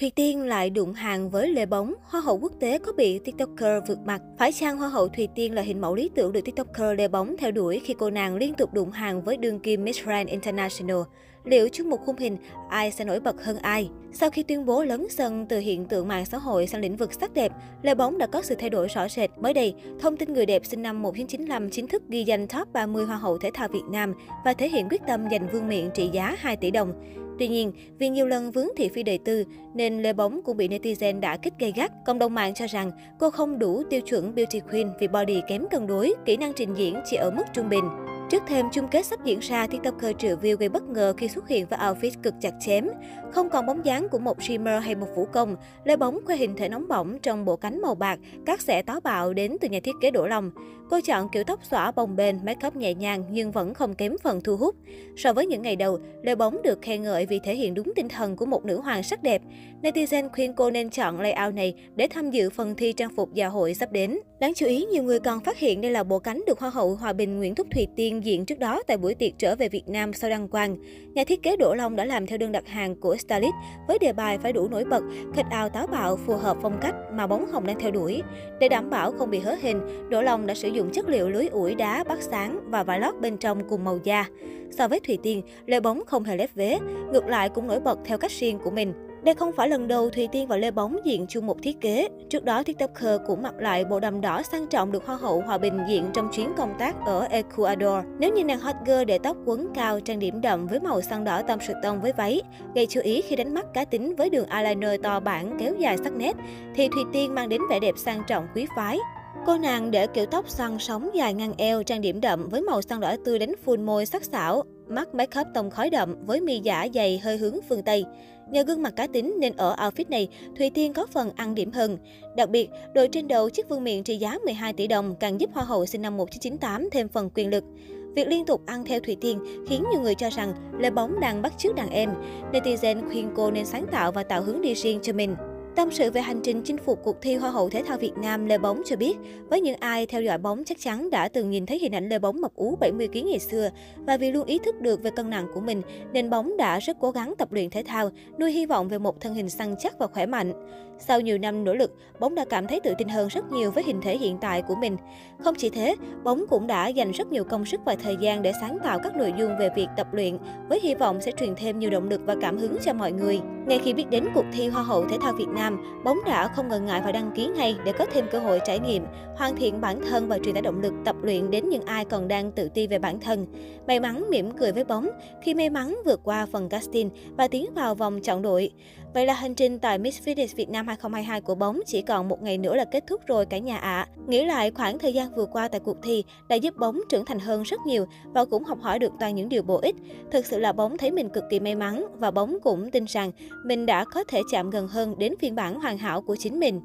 Thùy Tiên lại đụng hàng với Lê Bóng, Hoa hậu quốc tế có bị TikToker vượt mặt. Phải chăng Hoa hậu Thùy Tiên là hình mẫu lý tưởng được TikToker Lê Bóng theo đuổi khi cô nàng liên tục đụng hàng với đương kim Miss Grand International? Liệu chung một khung hình, ai sẽ nổi bật hơn ai? Sau khi tuyên bố lấn sân từ hiện tượng mạng xã hội sang lĩnh vực sắc đẹp, Lê Bóng đã có sự thay đổi rõ rệt. Mới đây, thông tin người đẹp sinh năm 1995 chính thức ghi danh top 30 Hoa hậu thể thao Việt Nam và thể hiện quyết tâm giành vương miện trị giá 2 tỷ đồng. Tuy nhiên, vì nhiều lần vướng thị phi đời tư nên Lê Bóng cũng bị netizen đã kích gây gắt. Cộng đồng mạng cho rằng cô không đủ tiêu chuẩn beauty queen vì body kém cân đối, kỹ năng trình diễn chỉ ở mức trung bình. Trước thêm chung kết sắp diễn ra, TikToker triệu view gây bất ngờ khi xuất hiện với outfit cực chặt chém. Không còn bóng dáng của một streamer hay một vũ công, Lê Bóng khoe hình thể nóng bỏng trong bộ cánh màu bạc, các xẻ táo bạo đến từ nhà thiết kế Đỗ Long. Cô chọn kiểu tóc xõa bồng bềnh, make up nhẹ nhàng nhưng vẫn không kém phần thu hút. So với những ngày đầu, Lê Bóng được khen ngợi vì thể hiện đúng tinh thần của một nữ hoàng sắc đẹp. Netizen khuyên cô nên chọn layout này để tham dự phần thi trang phục dạ hội sắp đến. Đáng chú ý, nhiều người còn phát hiện đây là bộ cánh được Hoa hậu Hòa Bình Nguyễn Thúc Thùy Tiên diện trước đó tại buổi tiệc trở về Việt Nam sau đăng quang. Nhà thiết kế Đỗ Long đã làm theo đơn đặt hàng của stylist với đề bài phải đủ nổi bật, khịch áo táo bạo phù hợp phong cách mà bóng hồng đang theo đuổi. Để đảm bảo không bị hớ hình, Đỗ Long đã sử dụng dụng chất liệu lưới ủi đá bắt sáng và vải lót bên trong cùng màu da. So với Thùy Tiên, Lê Bóng không hề lép vế, ngược lại cũng nổi bật theo cách riêng của mình. Đây không phải lần đầu Thùy Tiên và Lê Bóng diện chung một thiết kế. Trước đó, TikToker cũng mặc lại bộ đầm đỏ sang trọng được Hoa hậu Hòa Bình diện trong chuyến công tác ở Ecuador. Nếu như nàng hot girl để tóc quấn cao, trang điểm đậm với màu xăng đỏ tông sượt tông với váy, gây chú ý khi đánh mắt cá tính với đường eyeliner to bản kéo dài sắc nét, thì Thùy Tiên mang đến vẻ đẹp sang trọng quý phái. Cô nàng để kiểu tóc xoăn sóng dài ngang eo, trang điểm đậm với màu xanh đỏ tươi đánh full môi sắc sảo, mắt make up tông khói đậm với mi giả dày hơi hướng phương Tây. Nhờ gương mặt cá tính nên ở outfit này, Thùy Tiên có phần ăn điểm hơn. Đặc biệt, đội trên đầu chiếc vương miện trị giá 12 tỷ đồng càng giúp Hoa hậu sinh năm 1998 thêm phần quyền lực. Việc liên tục ăn theo Thùy Tiên khiến nhiều người cho rằng Lê Bóng đang bắt chước đàn em. Netizen khuyên cô nên sáng tạo và tạo hướng đi riêng cho mình. Tâm sự về hành trình chinh phục cuộc thi Hoa hậu Thể thao Việt Nam, Lê Bóng cho biết, với những ai theo dõi bóng chắc chắn đã từng nhìn thấy hình ảnh Lê Bóng mập ú 70 kg ngày xưa và vì luôn ý thức được về cân nặng của mình nên Bóng đã rất cố gắng tập luyện thể thao, nuôi hy vọng về một thân hình săn chắc và khỏe mạnh. Sau nhiều năm nỗ lực, Bóng đã cảm thấy tự tin hơn rất nhiều với hình thể hiện tại của mình. Không chỉ thế, Bóng cũng đã dành rất nhiều công sức và thời gian để sáng tạo các nội dung về việc tập luyện, với hy vọng sẽ truyền thêm nhiều động lực và cảm hứng cho mọi người. Ngay khi biết đến cuộc thi Hoa hậu Thể thao Việt Nam, Bóng đá không ngần ngại và đăng ký ngay để có thêm cơ hội trải nghiệm, hoàn thiện bản thân và truyền tải động lực tập luyện đến những ai còn đang tự ti về bản thân. May mắn mỉm cười với Bóng, khi may mắn vượt qua phần casting và tiến vào vòng chọn đội. Vậy là hành trình tại Miss Fitness Việt Nam 2022 của Bóng chỉ còn một ngày nữa là kết thúc rồi cả nhà ạ. À. Nghĩ lại khoảng thời gian vừa qua tại cuộc thi đã giúp Bóng trưởng thành hơn rất nhiều và cũng học hỏi được toàn những điều bổ ích. Thực sự là Bóng thấy mình cực kỳ may mắn và Bóng cũng tin rằng mình đã có thể chạm gần hơn đến phiên bản hoàn hảo của chính mình.